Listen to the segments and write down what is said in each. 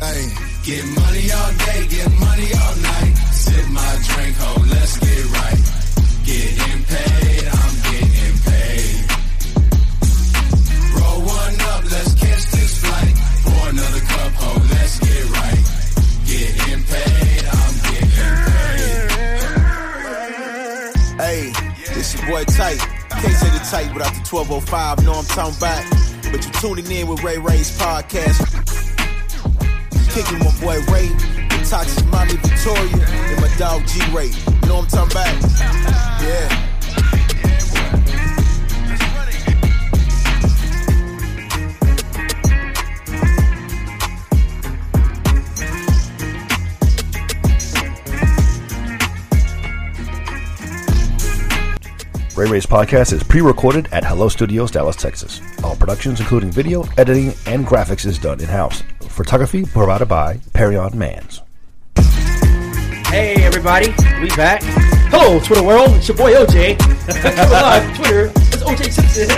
Hey. Get money all day, get money all night. Sip my drink, ho, let's get right. Getting paid, I'm getting paid. Roll one up, let's catch this flight. Pour another cup, ho, let's get right. Getting paid, I'm getting paid. Hey, this your boy Tite. Can't say the Tite without the 1205. Know I'm talking back. But you're tuning in with Ray Ray's podcast. Kicking my boy Ray, the toxic mommy Victoria, and my dog G Ray. You know what I'm talking about? Yeah. Ray Ray's podcast is pre-recorded at Hello Studios, Dallas, Texas. All productions, including video, editing, and graphics, is done in-house. Photography provided by Perrion Manns. Hey everybody, we back. Hello Twitter world, it's your boy OJ. Live Twitter. It's OJ Simpson.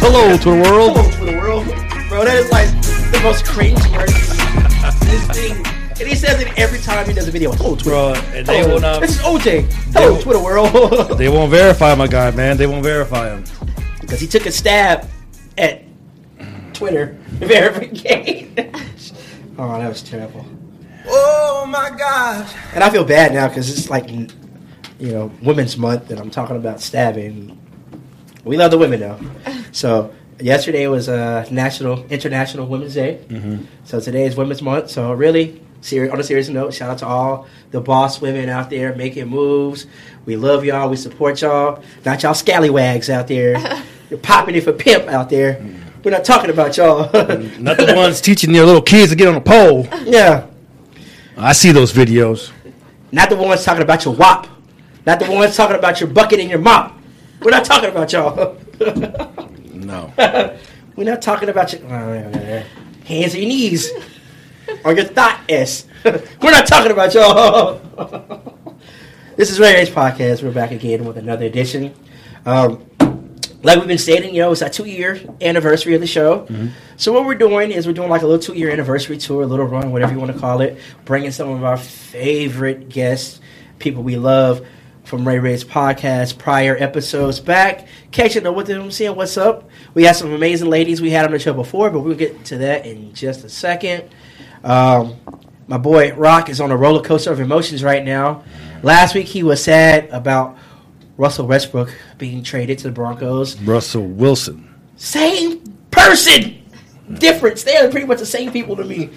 Hello, Twitter world. Hello Twitter world, bro. That is like the most cringe word. this thing, and he says it every time he does a video. Hello Twitter. Bro, and they Hello. will not. This is OJ. Hello will- Twitter world. They won't verify my guy, man. They won't verify him. Because he took a stab at Twitter verification. Oh, that was terrible. Oh my gosh. And I feel bad now because it's like, you know, Women's Month, and I'm talking about stabbing. We love the women though. So yesterday was uh, National International Women's Day. Mm-hmm. So today is Women's Month. So really, seri- on a serious note, shout out to all the boss women out there making moves. We love y'all. We support y'all. Not y'all scallywags out there. You're popping it for pimp out there. We're not talking about y'all. Not the ones teaching their little kids to get on a pole. yeah. I see those videos. Not the ones talking about your wop. Not the ones talking about your bucket and your mop. We're not talking about y'all. No. We're not talking about your hands or your knees or your thought S. We're not talking about y'all. this is Ray Ray's podcast. We're back again with another edition. Um, like we've been stating, you know, it's our two year anniversary of the show. So what we're doing is we're doing like a little two year anniversary tour, a little run, whatever you want to call it, bringing some of our favorite guests, people we love from Ray Ray's podcast, prior episodes back, catching up with them, seeing what's up. We had some amazing ladies we had on the show before, but we'll get to that in just a second. Um, my boy Rock is on a roller coaster of emotions right now. Last week he was sad about Russell Westbrook being traded to the Broncos. Russell Wilson. Same person, difference. They are pretty much the same people to me.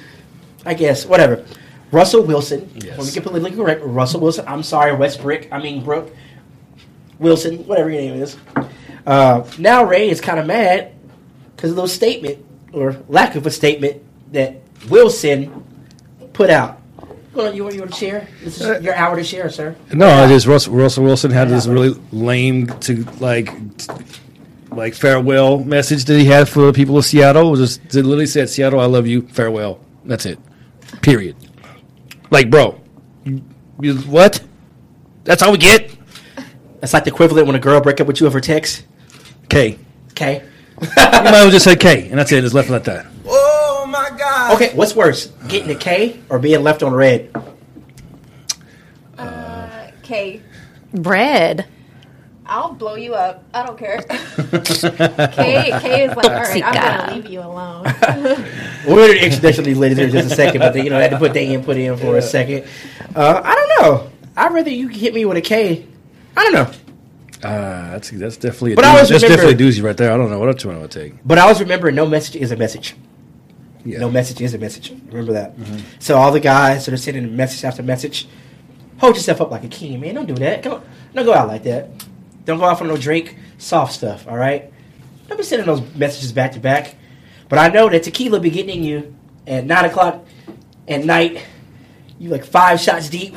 I guess whatever. Russell Wilson. Yes. Let me get politically correct. Russell Wilson. I'm sorry, Westbrook. I mean Brooke Wilson. Whatever your name is. Uh, now Ray is kind of mad because of those statement or lack of a statement that Wilson put out. Go on, you want you want to share? This is your hour to share, sir. No, I just Russell, Russell Wilson had this really lame to like t- like farewell message that he had for the people of Seattle. It was just it literally said Seattle, I love you, farewell. That's it. Period. Like, bro, you, you- what? That's all we get. That's like the equivalent when a girl break up with you over text. K. Okay. You might as well just say K, and that's it. Just left it like that. Okay, what's worse, getting a K or being left on red? K. Bread. I'll blow you up. I don't care. K, K is like, all right, I'm gonna leave you alone. We're going to introduce ladies here in just a second, but they, you know, I had to put their input in for a second. Uh, I don't know. I'd rather you hit me with a K. I don't know. Uh, that's that's definitely a But I doozy. always that's remember- definitely a doozy right there. I don't know what else you want to take. But I always remember no message is a message. Yeah. No message is a message. Remember that. Mm-hmm. So all the guys that are sending message after message, hold yourself up like a king, man. Don't do that. Don't, don't go out like that. Don't go out for no Drake soft stuff, all right? Don't be sending those messages back to back. But I know that tequila be getting you at 9 o'clock at night. You like five shots deep.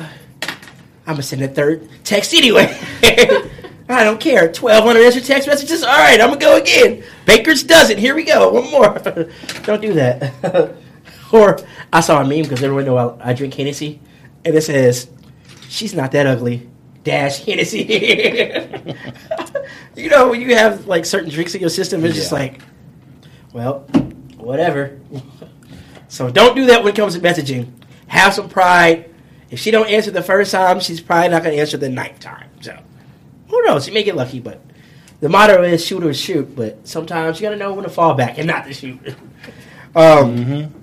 I'm going to send a third text anyway. I don't care. 1,200 extra text messages? All right, I'm going to go again. Baker's does it. Here we go. One more. don't do that. or I saw a meme because everyone know I, I drink Hennessy. And it says, she's not that ugly. Dash Hennessy. you know, when you have like certain drinks in your system, it's just like, well, whatever. So don't do that when it comes to messaging. Have some pride. If she don't answer the first time, she's probably not going to answer the ninth time. So who knows? She may get lucky, but the motto is shoot or shoot. But sometimes you got to know when to fall back and not to shoot. um,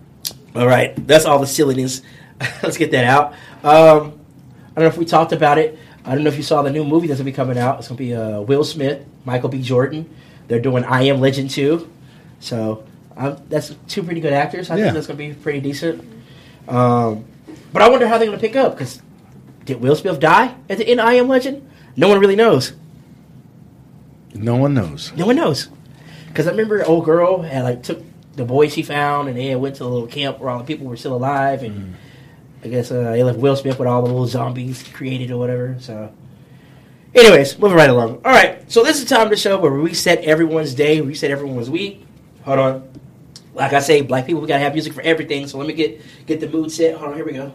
all right, that's all the silliness. Let's get that out. Um, I don't know if we talked about it. I don't know if you saw the new movie that's gonna be coming out. It's gonna be uh, Will Smith, Michael B. Jordan. They're doing I Am Legend 2. So um, that's two pretty good actors. I Yeah. think that's gonna be pretty decent. Um, but I wonder how they're gonna pick up because did Will Smith die at the end I Am Legend? No one really knows. No one knows. No one knows. Because I remember an old girl had like took the boy she found and they went to a little camp where all the people were still alive and I guess uh, they left Will Smith with all the little zombies created or whatever. So, anyways, moving right along. All right, so this is the time of the show where we reset everyone's day, reset everyone's week. Hold on. Like I say, black people, we gotta have music for everything. So let me get get the mood set. Hold on, here we go.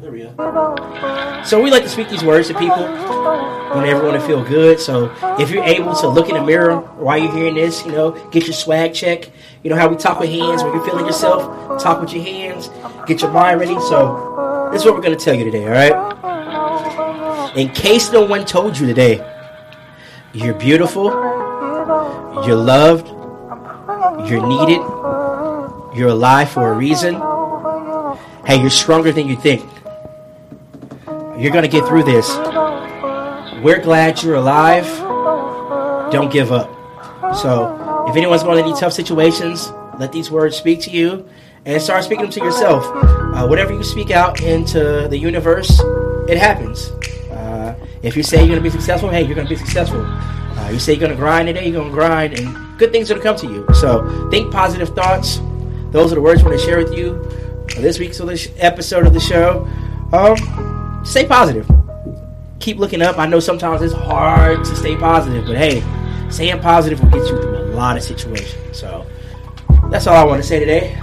There we go. So we like to speak these words to people. Want everyone to feel good. So if you're able to look in the mirror while you're hearing this, you know, get your swag check. You know how we talk with hands when you're feeling yourself. Talk with your hands. Get your mind ready. So this is what we're gonna tell you today. All right. In case no one told you today, you're beautiful. You're loved. You're needed. You're alive for a reason. Hey, you're stronger than you think. You're going to get through this. We're glad you're alive. Don't give up. So, if anyone's going through any tough situations, let these words speak to you and start speaking them to yourself. Uh, whatever you speak out into the universe, it happens. Uh, if you say you're going to be successful, hey, you're going to be successful. Uh, you say you're going to grind today, you're going to grind, and good things are going to come to you. So, think positive thoughts. Those are the words I want to share with you this week's episode of the show. Um, stay positive. Keep looking up. I know sometimes it's hard to stay positive, but hey, staying positive will get you through a lot of situations. So that's all I want to say today.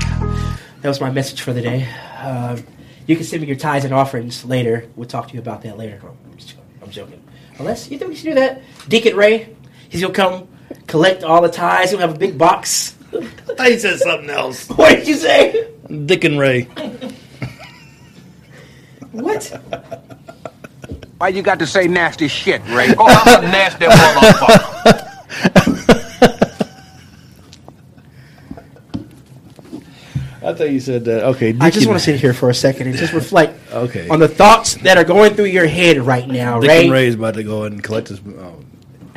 That was my message for the day. Um, you can send me your tithes and offerings later. We'll talk to you about that later. I'm joking. Unless you think we should do that, Deacon Ray, he's gonna come collect all the tithes. He'll have a big box. I thought you said something else. what did you say? Dick and Ray. What? Why you got to say nasty shit, Ray? Oh, I'm a nasty motherfucker. I thought you said that. Okay. I just want to sit here for a second and just reflect Okay. on the thoughts that are going through your head right now, Dick Ray. and Ray is about to go and collect his. Oh.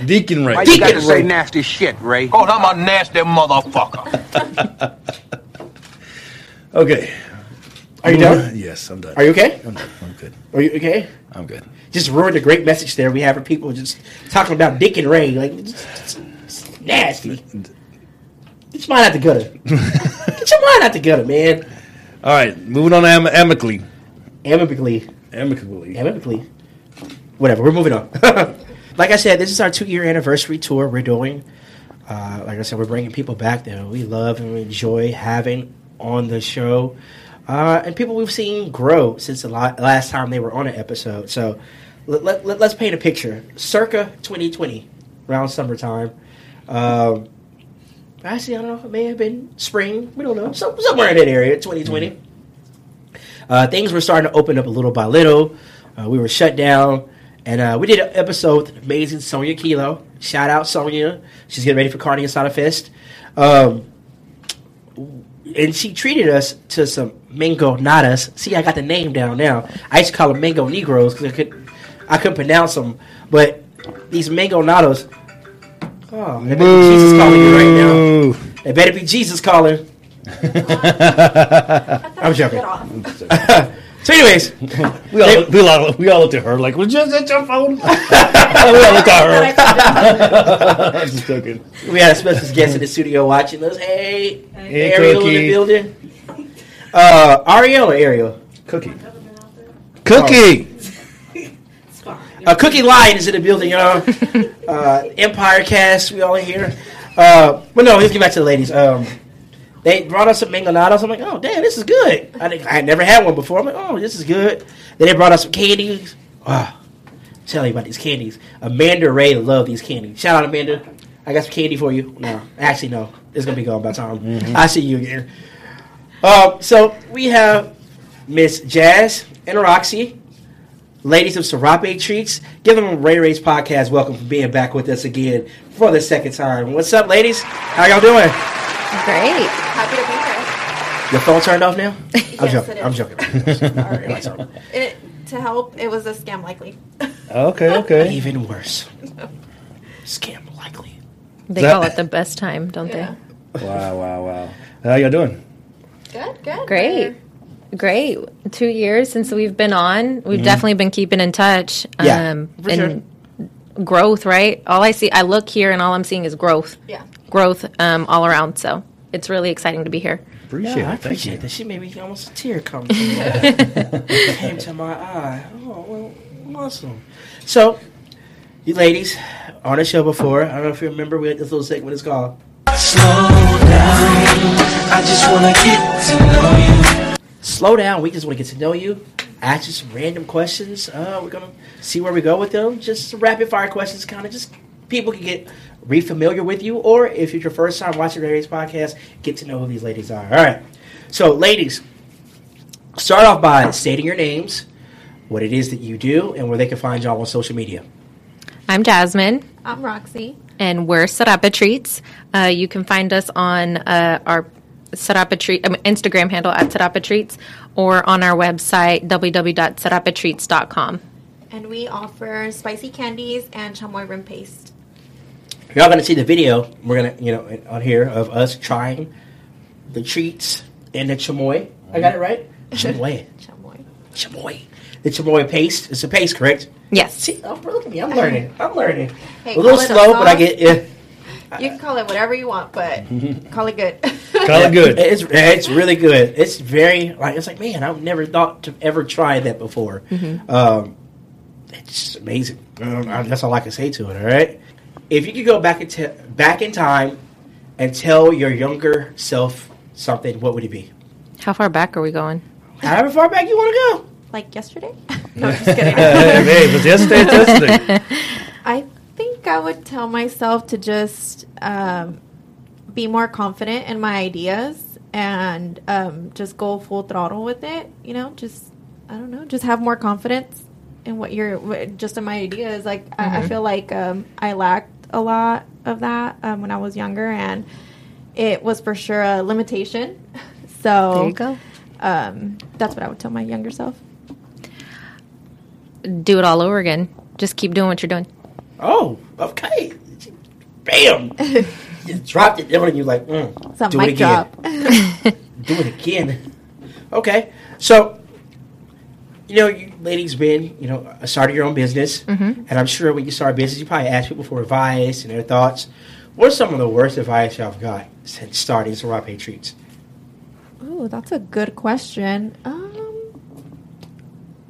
Deacon Ray. Why you got to Deacon say nasty shit, Ray? Oh, I'm a nasty motherfucker. Okay. Are you done? Yes, I'm done. Are you okay? I'm done. I'm good. Are you okay? I'm good. Just ruined a great message there. We have for people just talking about Dick and Ray. Like, it's, it's- nasty. Get your mind out the gutter. Get your mind out the gutter, man. All right, moving on am- amicably. Amicably. Amicably. Amicably. Whatever, we're moving on. like I said, this is our two year anniversary tour we're doing. Uh, like I said, we're bringing people back that we love and we enjoy having on the show. Uh, and people we've seen grow since the la- last time they were on an episode. So let, let, us paint a picture. Circa 2020, around summertime. Um, actually, I don't know. It may have been spring. We don't know. Some, somewhere in that area, 2020 uh, things were starting to open up a little by little. Uh, we were shut down, and uh, we did an episode with amazing Sonia Kilo. Shout out Sonia. She's getting ready for Carne Asada Fest. Um, and she treated us to some mango nadas. See, I got the name down now. I used to call them mango negroes because I could I couldn't pronounce them. But these mango nadas. Oh, they better be Jesus calling you right now. Ooh. They better be Jesus calling. I'm joking. Get off. So, anyways, We all, we, all, we all looked at her like, was just at your phone? we all looked at her. I'm just joking. we had a special guest in the studio watching us. Hey, Hey, Ariel in the building. Uh, Ariel or Ariel? Cookie. Cookie! Uh, Cookie Lyon is in the building, y'all. uh, Empire Cast, we all in here. Uh, but no, let's get back to the ladies. Um, they brought us some mangonados. I'm like, oh, damn, this is good. I, think- I had never had one before. I'm like, oh, this is good. Then they brought us some candies. Oh, tell you about these candies. Amanda Ray loved these candies. Shout out, Amanda. I got some candy for you. No, actually, no. It's going to be gone by time I see you again. Um, so we have Miss Jazz and Roxy, ladies of Sarape Treats. Give them Ray Ray's podcast. Welcome for being back with us again for the second time. What's up, ladies? How y'all doing? Great. Happy to be here. Your phone turned off now? I'm Yes, joking. it is. I'm joking. All right. It, to help, it was a scam likely. Okay, okay. Even worse. Scam likely. They That- call it the best time, don't Yeah. Wow, wow, wow. How y'all doing? Good, good. they? Great. Great. Two years since we've been on. We've definitely been keeping in touch. Mm-hmm. Yeah, for and growth, right? All I see, I look here and all I'm seeing is growth. Yeah. Growth um, all around. So it's really exciting to be here. Appreciate Yeah, I it. Thank appreciate you. that. She made me almost a tear come to my, came to my eye. Oh, well, awesome. So, you ladies, on the show before, I don't know if you remember, we had this little segment it's called Slow down. I just wanna get to know you. Slow Down. We just want to get to know you. Ask you some random questions. Uh, we're going to see where we go with them. Just rapid fire questions, kind of just people can get re-familiar with you, or if it's your first time watching various podcasts, get to know who these ladies are. All right. So, ladies, start off by stating your names, what it is that you do, and where they can find y'all on social media. I'm Jasmine. I'm Roxy. and we're Sarape Treats. Uh, you can find us on uh, our Sarape Treat um, Instagram handle at Sarape Treats or on our website www.sarapetreats.com. And we offer spicy candies and chamoy rim paste. Y'all going to see the video. We're going to, you know, on here of us trying the treats and the chamoy. I got it right? Chamoy. Chamoy. chamoy. The chamoy paste. It's a paste, correct? Yes. See, oh, look at me. I'm learning. I'm learning. Hey, a little call a slow, but I get yeah. You can call it whatever you want, but call it good. Call it good. It's it's really good. It's very like it's like man, I've never thought to ever try that before. Um, it's amazing. Um, I- that's all I can say to it. All right. If you could go back in t- back in time and tell your younger self something, what would it be? How far back are we going? However far back you want to go. like yesterday? no, just kidding. hey, it was yesterday, it's yesterday. I think I would tell myself to just um, be more confident in my ideas and um, just go full throttle with it. You know, just I don't know, just have more confidence in what you're just in my ideas. Like I, I feel like um, I lacked a lot of that um, when I was younger, and it was for sure a limitation. So There you go. Um, that's what I would tell my younger self. Do it all over again. Just keep doing what you're doing. Oh, okay. Bam! Just dropped it and you're like, mm, do it again. do it again. Okay, so you know, you ladies been you know started your own business, Mm-hmm. and I'm sure when you start a business, you probably ask people for advice and their thoughts. What's some of the worst advice y'all have got since starting Sarape Treats? Oh, that's a good question. Um,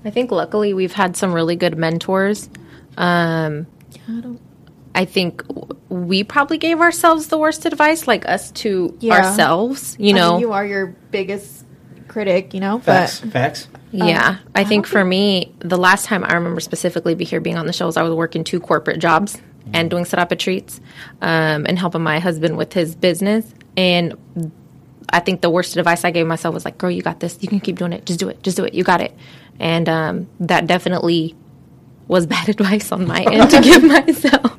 I think luckily we've had some really good mentors. Um, I don't. I think we probably gave ourselves the worst advice, like us to Yeah. ourselves. You I know, mean, you are your biggest critic, you know. Facts, But facts. Yeah, Um, I I think for me, the last time I remember specifically be here being on the show is I was working two corporate jobs and doing Sarape treats um, and helping my husband with his business. And I think the worst advice I gave myself was like, "Girl, you got this. You can keep doing it. Just do it. Just do it. You got it." And um, that definitely was bad advice on my end to give myself.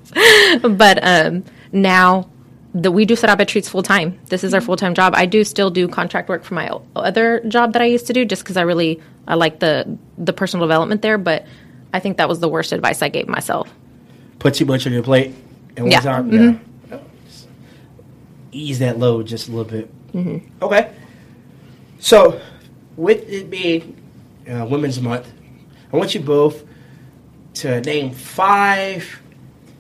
but um, now that we do Sarape Treats full time. This is our full time job. I do still do contract work for my other job that I used to do, just because I really I like the the personal development there. But I think that was the worst advice I gave myself. Put too much on your plate at one Yeah. time. Mhm. Yeah. Ease that load just a little bit. Okay. So, with it being uh, Women's Month, I want you both to name five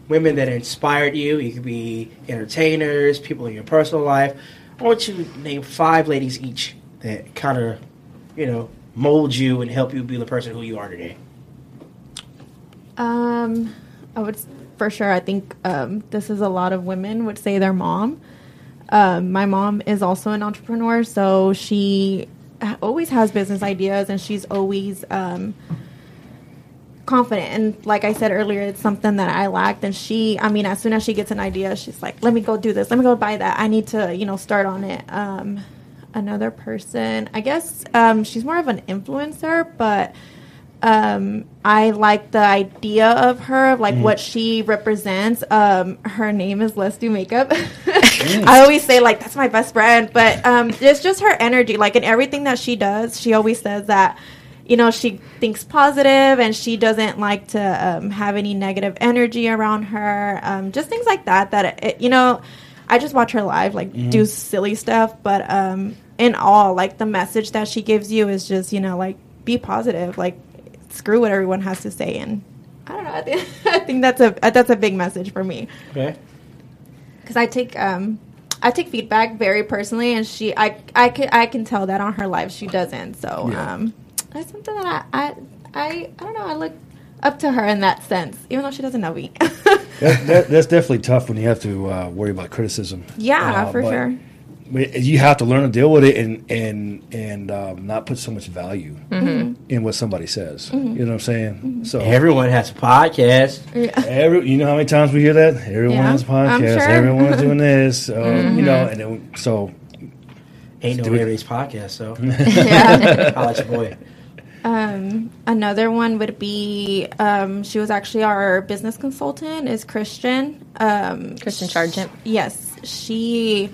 women that inspired you. You could be entertainers, people in your personal life. I want you to name five ladies each that kind of, you know, mold you and help you be the person who you are today. Um, I would for sure. I think um, this is a lot of women would say their mom. Um, my mom is also an entrepreneur, so she always has business ideas, and she's always um, confident. And like I said earlier, it's something that I lacked. And she, I mean, as soon as she gets an idea, she's like, "Let me go do this. Let me go buy that. I need to, you know, start on it." Um, another person. I guess um, she's more of an influencer, but um, I like the idea of her, like Mm-hmm. what she represents. Um, her name is Let's Do Makeup. I always say like that's my best friend, but um, it's just her energy. Like in everything that she does, she always says that you know she thinks positive and she doesn't like to um, have any negative energy around her. Um, just things like that. That it, you know, I just watch her live, like do silly stuff, but um, in all, like the message that she gives you is just you know like be positive, like screw what everyone has to say and. I don't know. I think, I think that's a that's a big message for me Okay. because I take um I take feedback very personally, and she I I can I can tell that on her live she doesn't. So Yeah. um that's something that I I I, I don't know. I look up to her in that sense, even though she doesn't know me. That, that, that's definitely tough when you have to uh, worry about criticism. yeah, Uh, for sure. you have to learn to deal with it and and and um, not put so much value Mm-hmm. in what somebody says. You know what I'm saying? So Everyone has a podcast. Yeah. every you know how many times we hear that everyone Yeah, has a I'm podcast, sure. Mm-hmm. everyone's doing this. So, You know, and then, so Ain't no Do it. Ray podcast, so yeah. I'll let your boy. Um, another one would be um, she was actually our business consultant. Is Christian. Um, Kristen Sargent. Yes, she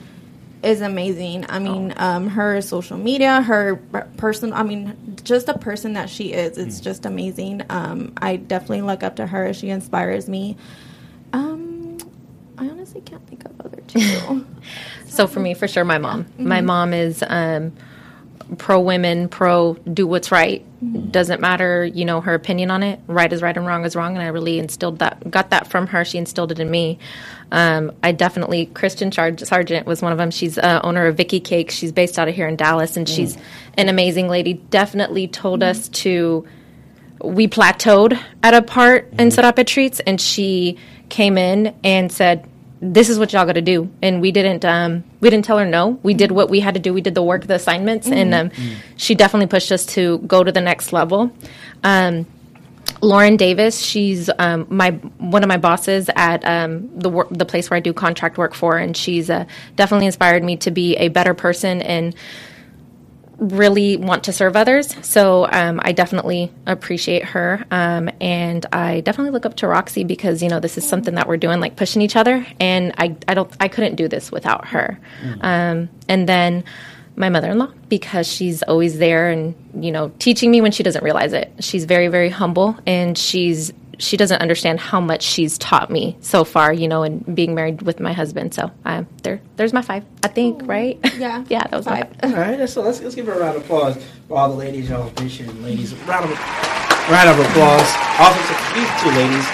is amazing. I mean, um, her social media, her person. I mean, just the person that she is. It's just amazing. Um, I definitely look up to her. She inspires me. Um, I honestly can't think of other two. So for me, for sure, my mom. Mm-hmm. My mom is um, pro women, pro do what's right. Mm-hmm. Doesn't matter, you know, her opinion on it. Right is right and wrong is wrong. And I really instilled that, got that from her. She instilled it in me. Um, I definitely, Christian Char- Sargent was one of them. She's uh, owner of Vicky Cake. She's based out of here in Dallas, and she's an amazing lady. Definitely told us to we plateaued at a part in Sarape Treats, and she came in and said, "This is what y'all got to do." And we didn't, um, we didn't tell her no. We did what we had to do. We did the work, the assignments, and um, she definitely pushed us to go to the next level. Um, Lauren Davis, she's um, my one of my bosses at um, the wor- the place where I do contract work for, and she's uh, definitely inspired me to be a better person and really want to serve others. So um, I definitely appreciate her, um, and I definitely look up to Roxy because you know this is something that we're doing, like pushing each other, and I I don't I couldn't do this without her. Um, and then my mother-in-law because she's always there and you know teaching me when she doesn't realize it. She's very very humble and she's she doesn't understand how much she's taught me so far, you know, and being married with my husband. So um, there, there's my five, I think, right? Yeah. yeah, that was Five. five. All right, so let's, let's give her a round of applause for all the ladies, y'all appreciate ladies. Round of round of applause. Also to these two ladies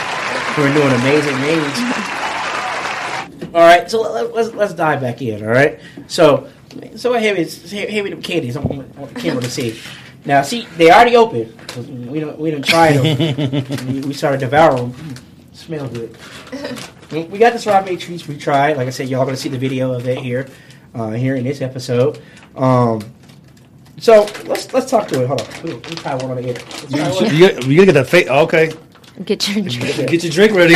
who are doing amazing things. All right, so let, let's let's dive back in. All right, so so here is here, here with the candies. I want, I want the camera to see. Now, see, they already open. We don't we don't try them. we, we started devouring them. Mm, smell good. We we got the strawberry treats we tried. Like I said, y'all gonna see the video of it here, uh, here in this episode. Um, so let's let's talk to it. Hold on, let me, let me try one on the air. Let's you, got- you gotta get that face. Okay, Get your drink. get your drink ready.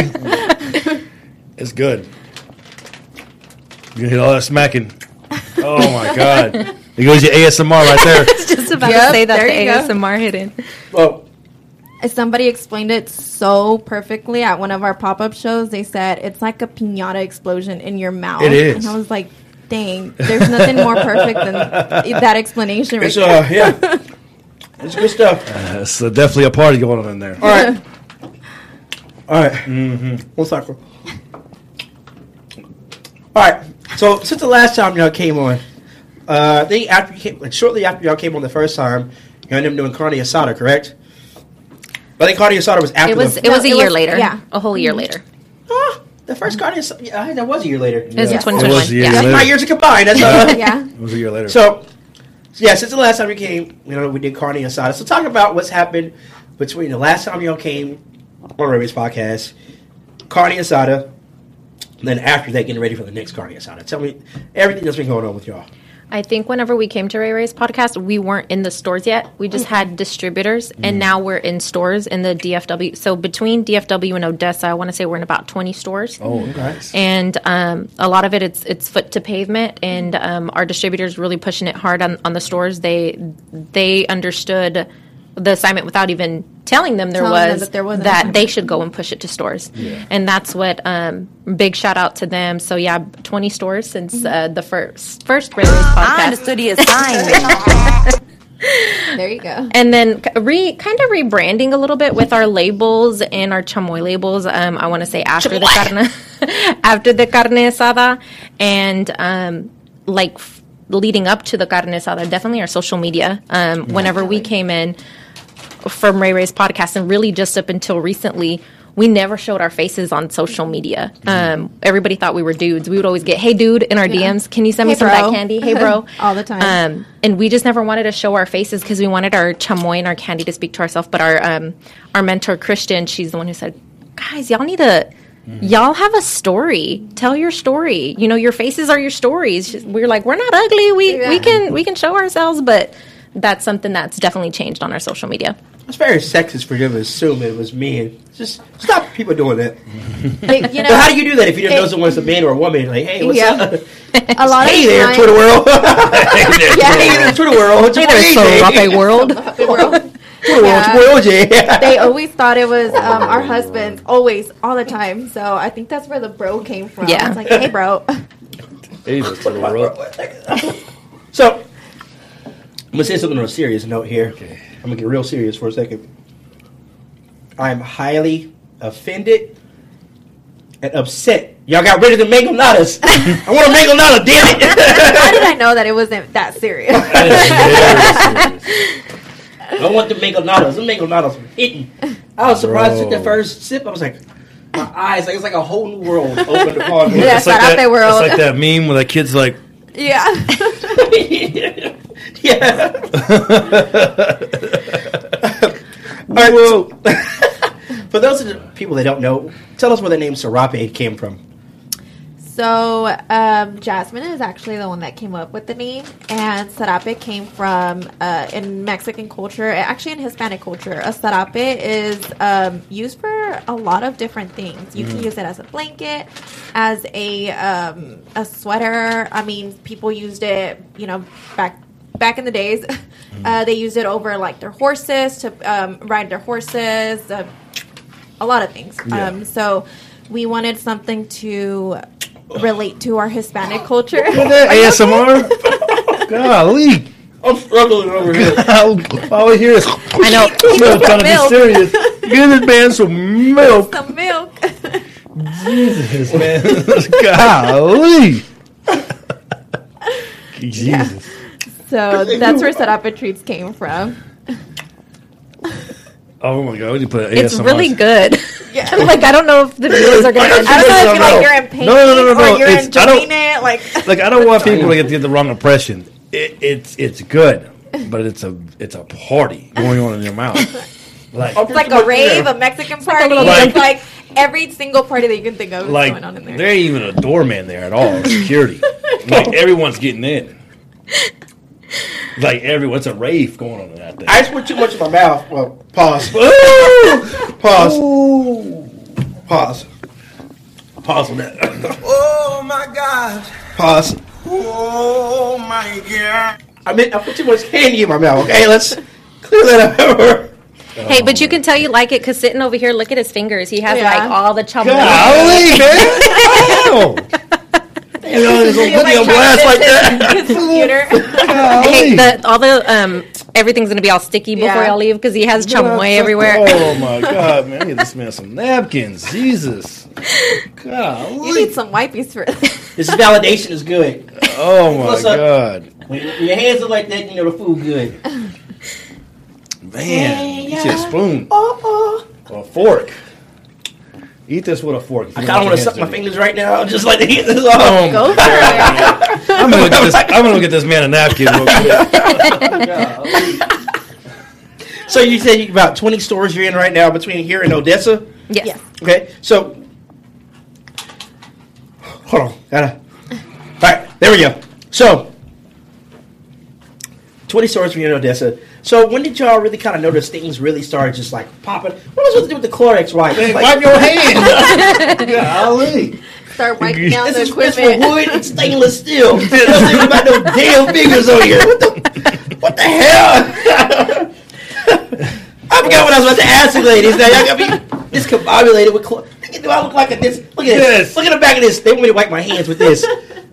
it's good. You gonna hit all that smacking. Oh my god! There goes your ASMR right there. It's just about Yep, to say that there the you go. ASMR hidden. Well, Somebody explained it so perfectly at one of our pop up shows. They said it's like a pinata explosion in your mouth. It is. And I was like, dang, there's nothing more perfect than that explanation right it's there. uh yeah, it's good stuff. That's uh, definitely a party going on in there. All right, all right. Mm-hmm. One second. All right. So since the last time y'all came on, uh, I think after you came, like shortly after y'all came on the first time, you ended up doing carne asada, correct? But I think carne asada was after It was the, it was a it year was- later. yeah. a whole year later. Ah, the first carne asada. Yeah, that was a year later. It was Yeah. in It was 2021. a year Yeah. That's my later. years combined. That's uh, yeah. It was a year later. So, yeah, since the last time we came, you know, we did carne asada. So, talk about what's happened between the last time y'all came on Ray Ray's podcast, carne asada, and then after that, getting ready for the next carne asada. Tell me everything that's been going on with y'all. I think whenever we came to Ray Ray's podcast, we weren't in the stores yet. We just had distributors, and now we're in stores in the DFW. So between DFW and Odessa, I want to say we're in about 20 stores. Oh, nice. and um, a lot of it it's it's foot to pavement and um, our distributors really pushing it hard on, on the stores they they understood the assignment without even telling them there Telling them was that there was that they should go and push it to stores and that's what um, big shout out to them so yeah 20 stores since Mm-hmm. uh, the first first Ray Ray's podcast the assignment. There you go. and then re kind of rebranding a little bit with our labels and our chamoy labels. Um, I want to say after the carne, after the carne asada, and um, like f- leading up to the carne asada, definitely our social media. Um, whenever we came in from Ray Ray's podcast, and really just up until recently. We never showed our faces on social media. Um, everybody thought we were dudes. We would always get, "Hey, dude," in our DMs. Can you send me Hey, some of that candy? Hey, bro. All the time. Um, and we just never wanted to show our faces because we wanted our chamoy and our candy to speak to ourselves. But our um, our mentor Christian, she's the one who said, "Guys, y'all need to." Y'all have a story. Tell your story. You know, your faces are your stories. Just- We're like, we're not ugly. We we can we can show ourselves, but that's something that's definitely changed on our social media. It's very sexist for them to assume it was men. Just stop people doing that. But, you know, But how do you do that if you don't know it- someone's a man or a woman? Like, hey, what's Yeah. up? a lot hey of there, times- Twitter world. Yeah. hey there, Twitter world. It's your boy world. The world. Twitter world. It's your boy OJ. they always thought it was um, our husbands, always, all the time. So I think that's where the bro came from. Yeah. It's like, hey, bro. Hey, that's the world. So, I'm gonna say something on a serious note here. I'm gonna get real serious for a second. I'm highly offended and upset. Y'all got rid of the mango nadas. I want a mango nada, damn it! How did I know that it wasn't that serious? I want the mango nadas. The mango nadas were hitting. I was surprised at Bro. the first sip. I was like, my eyes, like it's like a whole new world opened upon me. Yeah. It's like, that, world. it's like that meme where the kid's like, yeah. yeah. All right. For those of the people that don't know, tell us where the name Sarape came from. So um, Jasmine is actually the one that came up with the name, and sarape came from uh, in Mexican culture, actually in Hispanic culture. A sarape is um, used for a lot of different things. You can use it as a blanket, as a um, a sweater. I mean, people used it, you know, back back in the days. Uh, they used it over like their horses to um, ride their horses. Uh, a lot of things. Um, so we wanted something to relate to our Hispanic culture. ASMR? Golly. I'm struggling over here. All I hear is, I know. I'm trying to be serious. Give this man some milk. Some milk. Jesus, man. Golly. Jesus. So that's where Sarape treats came from. Oh my god, you put It's ASMR. really good. Yeah. like I don't know if the viewers are going to I to. don't know if you like you're in pain No, no, no, no, or you're it's- I don't- enjoying it. Like Like I don't want people to get, get the wrong impression. It, it's it's good, but it's a it's a party going on in your mouth. Like it's like a rave, a Mexican party. little- it's like every single party that you can think of is like going on in there. there ain't even a doorman there at all. Security, like everyone's getting in. Like everyone, it's a rave going on in that thing. I just put too much in my mouth. Well, pause. pause. Pause. Pause on that. Oh my God. Pause. Oh my God. I mean, I put too much candy in my mouth. Okay, let's clear that up. Hey, but you can tell you like it because sitting over here, look at his fingers. He has Yeah. like all the chum. Golly, man! You know, it's gonna put blast like that. His computer. Hey, the, all the um, everything's gonna be all sticky before Yeah. y'all leave because he has chum chamoy everywhere. Oh my god, man! Get this man some napkins. Jesus, you golly! need some wipes for This validation is good. Oh my What's up? god, When your hands are like that, you know the food good. man! Eat your spoon Oh, or a fork. Eat this with a fork. I you kind of want to suck my dirty. fingers right now. Just like to eat this off. Oh, Go for it. I'm gonna get this. I'm gonna get this man a napkin. real quick. So you said you about twenty stores you're in right now between here and Odessa. Yes. Yes. Okay, so hold on, gotta. All right, there we go. So 20 stores from here in Odessa. So when did y'all really kind of notice things really started just like popping? What was supposed to do with the Clorox wipe? Hey, Like, wipe your hands. Golly. Start wiping down the This is this for wood and stainless steel. Don't think about no damn fingers on here. What the, what the hell? I forgot what I was about to ask you, ladies. Now y'all got me discombobulated with clothes. Do I look like a this? Look at this. Yes. Look at the back of this. They want me to wipe my hands with this.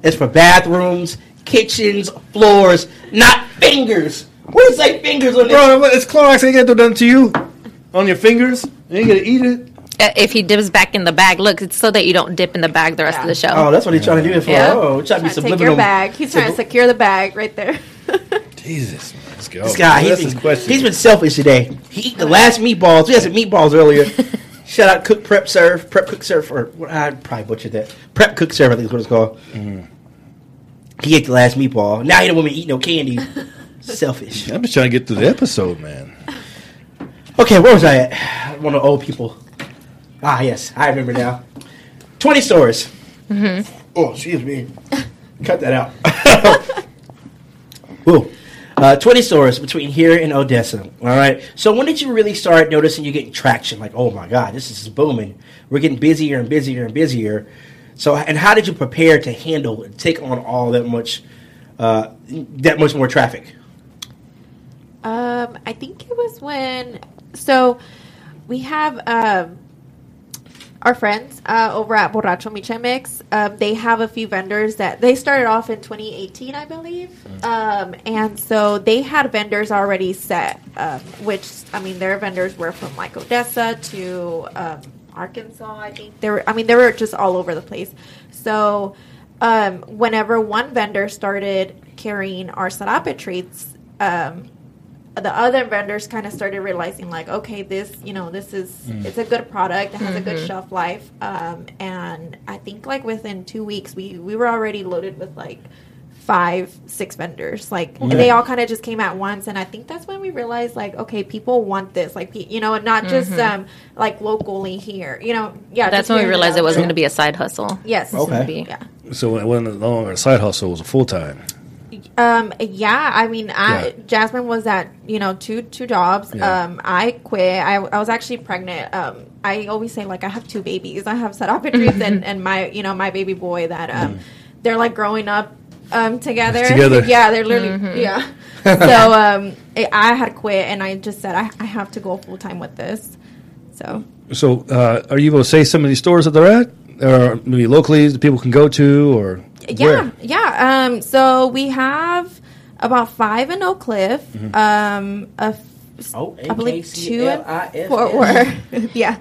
It's for bathrooms, kitchens, floors, not fingers. What does it say fingers on this? Bro, what- it's Clorox. Ain't gonna do nothing to you on your fingers. You ain't gonna eat it. Uh, If he dips back in the bag, look, it's so that you don't dip in the bag the rest of the show. Oh, that's what he's trying to do it for. Yeah. Oh, he's trying to be Trying to take subliminal. your bag. He's trying to secure the bag right there. Jesus, man, let's go. This guy, That's he's his been, question. he's been selfish today. He ate the last meatballs. We had some meatballs earlier. Shout out Cook Prep Serve, Prep Cook Serve, or what- I probably butchered that. Prep Cook Serve, I think is what it's called. Mm-hmm. He ate the last meatball. Now he don't want me to eat no candy. selfish. I'm just trying to get through the episode, man. Okay, where was I at? One of the old people. Ah, yes, I remember now. 20 stores. Mm-hmm. Oh, excuse me. Cut that out. Ooh. Uh, 20 stores between here and Odessa. All right. So when did you really start noticing you getting traction? Like, oh my God, this is booming. We're getting busier and busier and busier. So, and how did you prepare to handle and take on all that much, uh, that much more traffic? Um, I think it was when. So we have um, our friends uh, over at Borracho Miche Mix. Um, they have a few vendors that they started off in 2018, I believe. Um, and so they had vendors already set, um, which I mean, their vendors were from like Odessa to um, Arkansas. I think they were. I mean, they were just all over the place. So um, whenever one vendor started carrying our sarape treats. Um, the other vendors kind of started realizing like okay this you know this is it's a good product it has a good shelf life um, and i think like within two weeks we we were already loaded with like five six vendors like and they all kind of just came at once and i think that's when we realized like okay people want this like you know and not just um like locally here you know yeah That's when we realized it wasn't going to be a side hustle. yes. It's gonna Okay. be- yeah. So it wasn't no longer a side hustle; it was a full time. Um. Yeah. I mean, I Yeah. Jasmine was at you know two two jobs. Yeah. Um. I quit. I, I was actually pregnant. Um. I always say like I have two babies. I have Sarape Treats and and my you know my baby boy that um they're like growing up um together. Together. Yeah. They're literally yeah. so um I I had quit and I just said I I have to go full time with this. So So, uh, are you able to say some of these stores that they're at, or maybe locally that people can go to, or yeah where? yeah um so we have about five in oak cliff Mm-hmm. um a f- Oh, I believe two in. Fort Worth. yeah.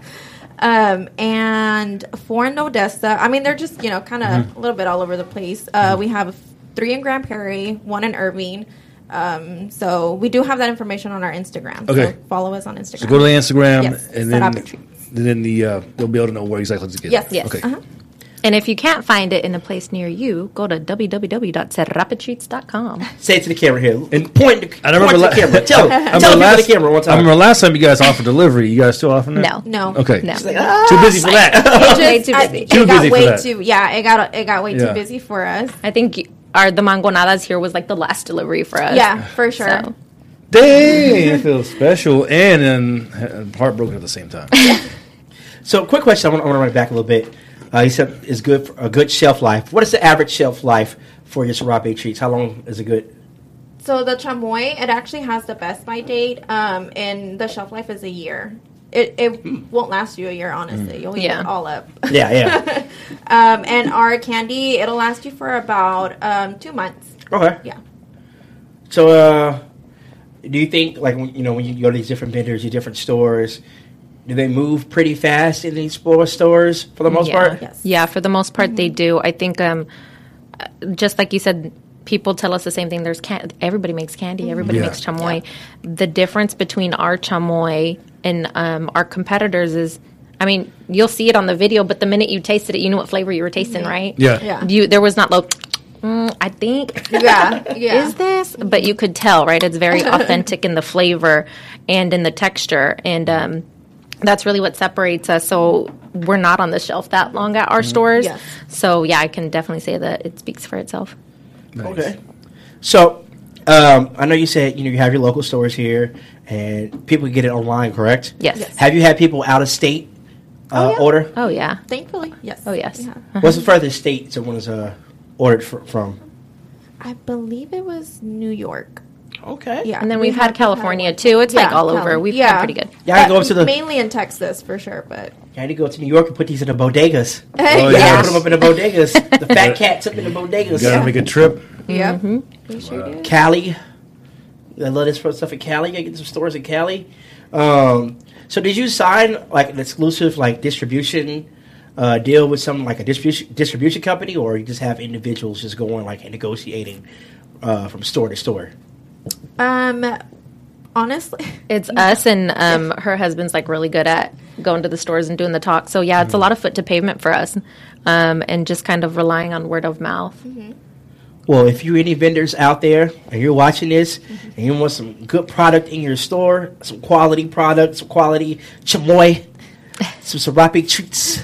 Um, and four in Odessa. I mean, they're just, you know, kind of Mm-hmm. a little bit all over the place. Uh, We have three in Grand Prairie, one in Irving. Um, so we do have that information on our Instagram. Okay. So follow us on Instagram. So go to the Instagram, Yes, and then then the uh, they'll be able to know where exactly to get. Yes, it. yes. Okay. Uh-huh. And if you can't find it in a place near you, go to www.sarapetreats.com. Say it to the camera here. And- point, to, I remember point to la- the camera. Tell, I tell remember the last, people the camera one I time. remember last time you guys offered delivery. You guys still offering that? No. No. Okay. No. Ah, Too busy for that. It just, Way too I- busy. it Too got busy for way that. too, yeah, it got, it got way Yeah. too busy for us. I think our the mangonadas here was like the last delivery for us. Yeah, for sure. So, Dang, I feel special and, and heartbroken at the same time. So, quick question. I want, I want to run it back a little bit. Uh, you said is good for a good shelf life. What is the average shelf life for your sarape treats? How long is it good? So the chamoy, it actually has the best by date, um, and the shelf life is a year. It, it won't last you a year, honestly. You'll eat Yeah. it all up. Yeah, yeah. um, and our candy, it'll last you for about um, two months. okay. Yeah. So, uh, do you think like you know when you go to these different vendors, your different stores, do they move pretty fast in these store stores for the most yeah. part? Yes. Yeah, for the most part they do. I think um uh, just like you said people tell us the same thing there's can- everybody makes candy, everybody Yeah. makes chamoy. The difference between our chamoy and um our competitors is I mean, you'll see it on the video, but the minute you tasted it, you knew what flavor you were tasting, right? Yeah. Yeah. You there was not like mm, I think Yeah. Yeah. is this but you could tell right it's very authentic in the flavor and in the texture and um, that's really what separates us so we're not on the shelf that long at our stores Yes. so yeah i can definitely say that it speaks for itself Okay. So, Um, I know you said you know you have your local stores here, and people get it online, correct? Yes. Yes. Have you had people out of state uh, order? Oh yeah. Thankfully, yes. Oh yes. Yeah. What's the furthest state someone has uh, ordered fr- from? I believe it was New York. Okay. Yeah. And then we we've had have- California too. It's like Yeah, all over. We've yeah. been pretty good. Yeah, I go up to the. mainly in Texas for sure, but I had to go to New York and put these in the bodegas. Oh, Yeah, yes. put them up in the bodegas. the fat cats up in the bodegas. You gotta make a trip. yeah, Mm-hmm. we sure did. Cali. I love this stuff in Cali. I get some stores in Cali. Um, so did you sign like an exclusive like distribution uh, deal with some like a distribution distribution company, or you just have individuals just going like and negotiating uh, from store to store? Um, honestly, It's us and um, her husband's like really good at going to the stores and doing the talk. So yeah, it's a lot of foot to pavement for us, um, and just kind of relying on word of mouth. Well, if you any vendors out there and you're watching this and you want some good product in your store, some quality products, some quality chamoy, some sarape treats.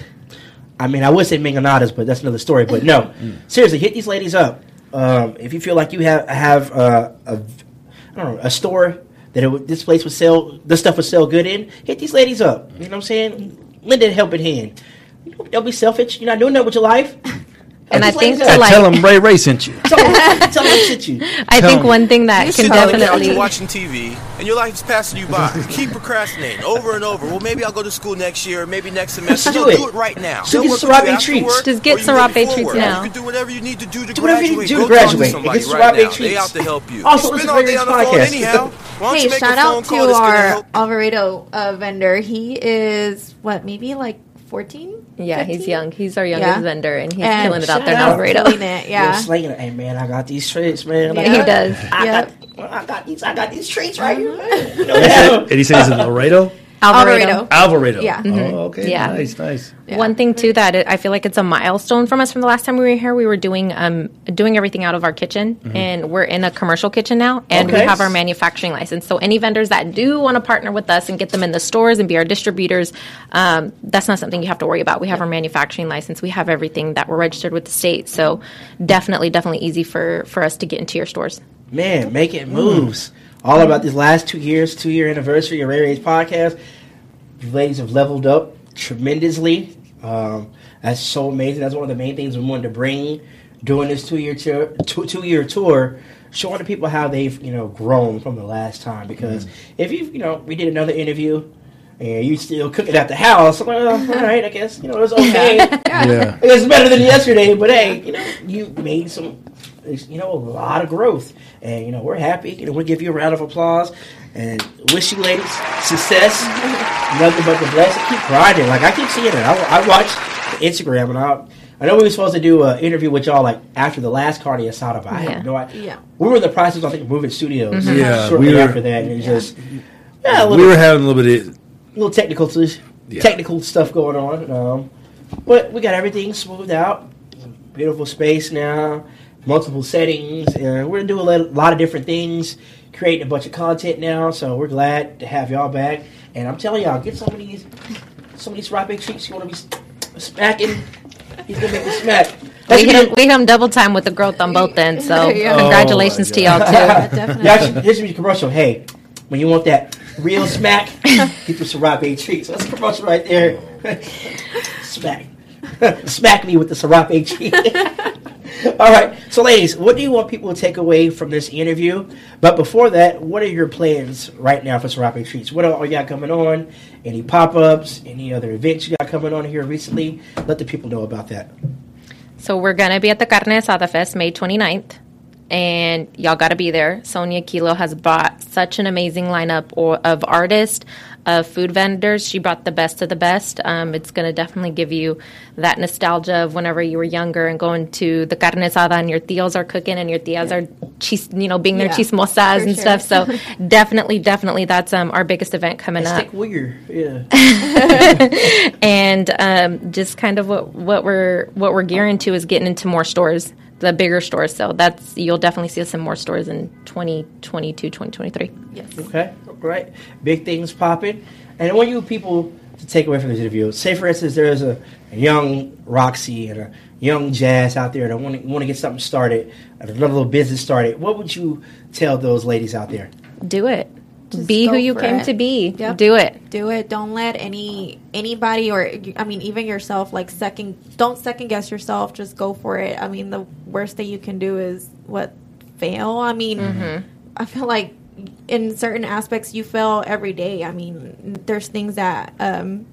I mean, I would say mangonadas, but that's another story. But no, seriously, hit these ladies up. Um, if you feel like you have have uh, a, I don't know, a store that it this place would sell, this stuff would sell good in, hit these ladies up. You know what I'm saying? Lend a helping hand. Don't be selfish. You're not doing that with your life. And I Help think ladies to like, Tell them Ray Ray sent you. Tell them, tell them I sent you. I Tell think me. one thing that You can sit the couch, definitely you're watching TV, and your life's passing you by. Keep procrastinating over and over. Well, maybe I'll go to school next year, maybe next semester. Just do No, it. do it right now. So get work sarape treats. work, Just get you sarape treats now. You can do whatever you need to do to Do whatever you graduate. do Go to talk graduate. somebody get right sarape now. treats. They out to help you. Also, you listen spend to all Ray's on the phone podcast. anyhow. Why don't Hey, shout out to call that's gonna our? Alvarado uh, vendor. He is what, maybe like fourteen? yeah, he's young. He's our youngest Yeah. vendor, and he's And killing it out there in out. Alvarado. Killing it, You're yeah. slinging it. Hey man, I got these treats, man. Yeah. I He does. I Yep. got, I got these. I got these treats right here. You know that? And he said he's in Laredo? Alvarado. Alvarado. Yeah. Oh, okay. Yeah. Nice, nice. Yeah. One thing too that it, I feel like it's a milestone from us from the last time we were here. We were doing um doing everything out of our kitchen, and we're in a commercial kitchen now, and we have our manufacturing license. So any vendors that do want to partner with us and get them in the stores and be our distributors, um, that's not something you have to worry about. We have our manufacturing license. We have everything that we're registered with the state. So definitely, definitely easy for for us to get into your stores. Man, making moves. All about these last two years, two year anniversary of Ray Ray's podcast. You ladies have leveled up tremendously. Um, that's so amazing. That's one of the main things we wanted to bring during this two year tour, two, two year tour, showing the people how they've you know grown from the last time. Because if you you know we did another interview and you still cooking at the house, I'm like, oh, all right, I guess you know it's okay. Yeah. It's better than yesterday, but hey, you know, you made some, you know, a lot of growth, and you know, we're happy. You know, we'll give you a round of applause and wish you ladies success. Nothing but the blessing. Keep grinding. Like I keep seeing it. I, I watch Instagram, and I. I know we were supposed to do an interview with y'all like after the last Carne Asada, but I Yeah. have no idea. Yeah. We were in the process, I think, moving studios. Yeah, shortly we were- after that, and it just yeah, a little, We were having a little bit of little technical Yeah. technical stuff going on. Um, but we got everything smoothed out. Beautiful space now, multiple settings, and we're gonna do a lot, lot of different things. Creating a bunch of content now, so we're glad to have y'all back. And I'm telling y'all, get some of these, some of these rock treats you want to be smacking. He's gonna make me smack. That We hit, be him, we hit 'em double time with the growth on both ends. So oh, Yeah. congratulations Oh, to y'all too. definitely. Y'all should, this should be a commercial. Hey, when you want that real smack, get the sarape treats. That's a commercial right there. smack. smack me with the sarape treat. All right. So, ladies, what do you want people to take away from this interview? But before that, what are your plans right now for Sarape Treats? What are y'all coming on? Any pop ups? Any other events you got coming on here recently? Let the people know about that. So we're going to be at the Carne Asada Fest May 29th. And y'all got to be there. Sonia Kilo has brought such an amazing lineup or, of artists, of food vendors. She brought the best of the best. Um, it's going to definitely give you that nostalgia of whenever you were younger and going to the carne asada and your tios are cooking and your tias are, chis, you know, being their Yeah, chismosas for and sure. stuff. So definitely, definitely, that's um, our biggest event coming up. Stick weird. Yeah. and um, just kind of what what we're what we're gearing to is getting into more stores the bigger stores so that's you'll definitely see us in more stores in 2022 2023 Yes. Okay, all right. Big things popping. And I want you people to take away from this interview? Say, for instance, there is a, a young Roxy and a young Jazz out there that want to want to get something started, another little business started. What would you tell those ladies out there? Do it. Just be who you for came it. to be. Yep. Do it. do it don't let any anybody or i mean even yourself like second don't second guess yourself just go for it i mean the worst thing you can do is what fail i mean Mm-hmm. i feel like in certain aspects you fail every day i mean there's things that um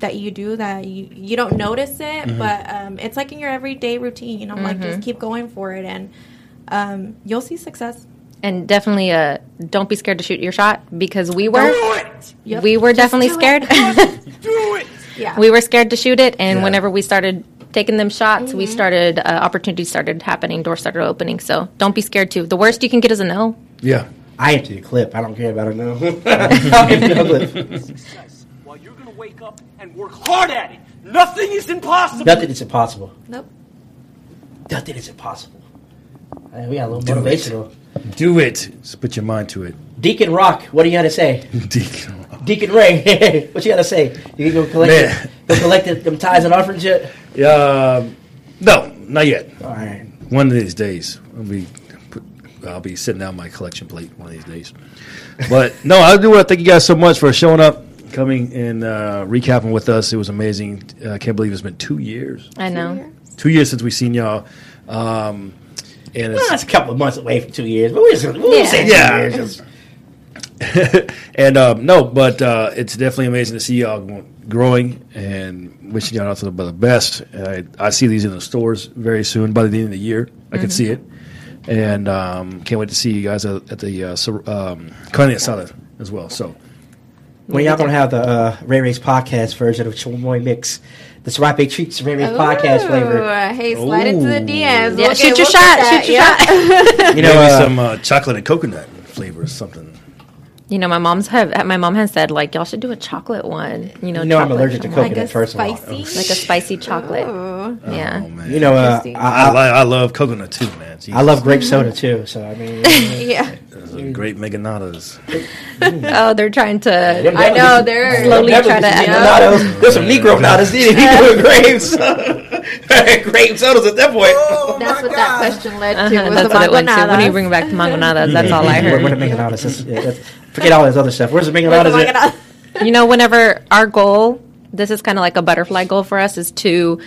that you do that you, you don't notice it Mm-hmm. but um it's like in your everyday routine you know like just keep going for it and um you'll see success And definitely uh don't be scared to shoot your shot because we were Yep. we were definitely do scared. yeah we were scared to shoot it and Yeah. whenever we started taking them shots, we started uh, opportunities started happening, doors started opening. So don't be scared to. The worst you can get is a no. Yeah. I empty the clip. I don't care about it no. I'll empty the clip. success while you're going to wake up and work hard at it. Nothing is impossible. Nothing is impossible. nope Nothing is impossible. Hey, we got a little Do it. motivational. Do it. Just put your mind to it. Deacon Rock, what do you got to say? Deacon. Deacon Ray, what you got to say? You can go collect, Man. it, go collect it, them tithes and offerings yet? Uh, no, not yet. All right. One of these days, I'll be put, I'll be sitting down my collection plate one of these days. But no, I do want to thank you guys so much for showing up, coming and uh, recapping with us. It was amazing. I can't believe it's been two years. I know. Two years since we've seen y'all. Um, and Well, it's, a couple of months away from two years, but we're just, we'll Yeah. say two Yeah. years. Just- and um, no, but uh, it's definitely amazing to see y'all growing and wishing y'all nothing but the best. I, I see these in the stores very soon. By the end of the year, I can see it, and um, can't wait to see you guys at, at the uh, Sor- um, Carne Asada as well. So When y'all gonna have the uh, Ray Ray's podcast version of Chamoy Mix, the Sarape Treats Ray Ray's podcast flavor? Hey, slide into the Ooh. DMs. Yeah, We'll shoot your shot, shoot your shot. You know, maybe uh, some uh, chocolate and coconut flavor or something. You know, my mom's have my mom has said like y'all should do a chocolate one. You know, You know I'm allergic to one. Like coconut, a first of all. spicy. like a spicy chocolate. Ooh. Yeah. Oh man, you know, uh, I, I, I, I love coconut too, man. I love grape soda too. So I mean, Yeah. Those great meganadas. Oh, they're trying to. Them I know, they're- them Slowly devils try to is add Neganados. There's some Negro nadas. He doing grapes, grape sodas at that point. That's what that question led to. Uh-huh, Was that's the what it went to. When you mangonadas. bring back the mangonadas, that's all I Where, where heard. the meganadas? That's, yeah, that's, forget all this other stuff. Where's the Where's meganadas? the? You know, whenever our goal, this is kind of like a butterfly goal for us, is to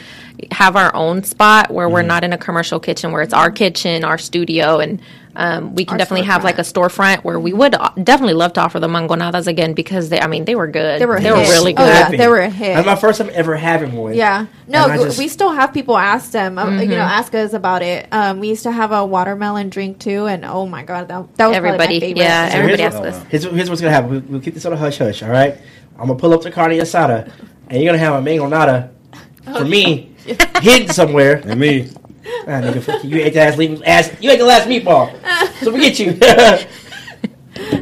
have our own spot where we're not in a commercial kitchen, where it's our kitchen, our studio, and um, we can Our definitely have like a storefront where we would uh, definitely love to offer the mangonadas again because they, I mean, they were good. They were they were hits. really Oh, good. yeah. they were a hit. That's my first time ever having one. Yeah. No, And I g- just- we still have people ask them, uh, you Mm-hmm. know, ask us about it. Um, we used to have a watermelon drink too, and oh my god, that, that was Everybody, probably my favorite. yeah, So everybody here's asked what- us. Here's, here's what's gonna happen. We, we'll keep this on a hush hush. All right. I'm gonna pull up to carne asada, and you're gonna have a mangonada for me hidden somewhere. And me, Ah, nigga, fuck you. You ate the last, leave- ass, you ate the last meatball. So forget you.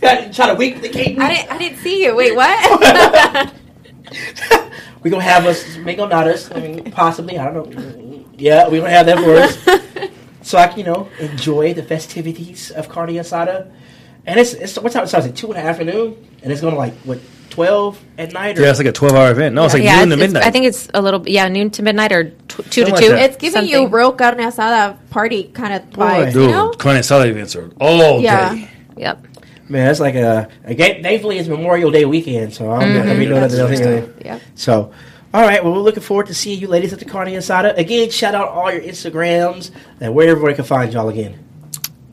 Got try to weak the cake. I didn't, I didn't see you. Wait, what? We're gonna have us make them not us. I mean, possibly. I don't know. Yeah, we're gonna have that for us. so I can, you know, enjoy the festivities of carne asada. And it's it's what time it starts at two in the afternoon, and it's gonna like what twelve at night. Or, yeah, it's like a twelve-hour event. No, it's like yeah, noon to it's- it's- midnight. I think it's a little, yeah, noon to midnight or tw- two Something to like two. that. it's giving you Something. real carne asada party kind of vibes, Dude, you know? carne asada events are all Yeah. day. Yep. Man, that's like a, a ga- thankfully it's Memorial Day weekend, so I'm gonna be doing nothing else anyway. Yep. So, all right, well, we're looking forward to seeing you ladies at the Carne Asada. Again, shout out all your Instagrams and where everybody can find y'all again.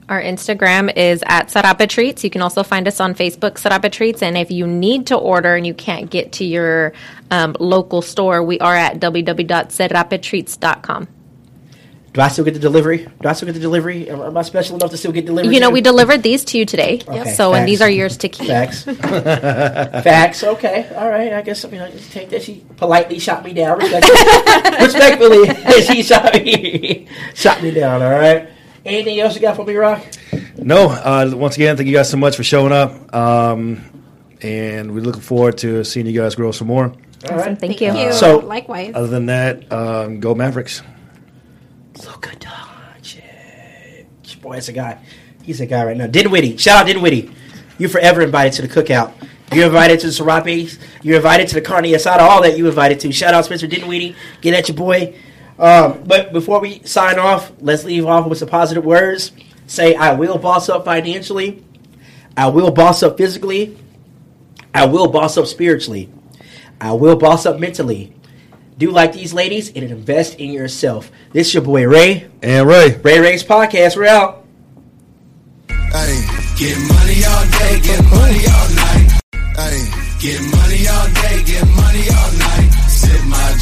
Our Instagram is at Sarape Treats. You can also find us on Facebook, Sarape Treats. And if you need to order and you can't get to your um, local store, we are at www.sarapetreats.com. Do I still get the delivery? Do I still get the delivery? Am am I special enough to still get delivery? You know, too? we delivered these to you today. Okay, so, and these are yours to keep. Facts. Facts. Okay. All right. I guess I mean I just take that. She politely shot me down. Respectfully, respectfully she shot me shot me down. All right. Anything else you got for me, Rock? No, uh, once again, thank you guys so much for showing up. Um, and we're looking forward to seeing you guys grow some more. All right. Thank you. So- likewise. Other than that, um, go Mavericks. Look at Dodge. Boy, that's a guy. He's a guy right now. Dinwiddie. Shout out Dinwiddie. You're forever invited to the cookout. You're invited to the Sarapes. You're invited to the Carne Asada. All that you invited to. Shout out Spencer Dinwiddie. Get at your boy. Um, but before we sign off, let's leave off with some positive words. Say, I will boss up financially. I will boss up physically. I will boss up spiritually. I will boss up mentally. Do like these ladies and invest in yourself. This is your boy Ray. And Ray. Ray Ray's podcast. We're out. Hey, get money all day, get money all night. Hey, get money all day, get money all night. Sip my drink, hold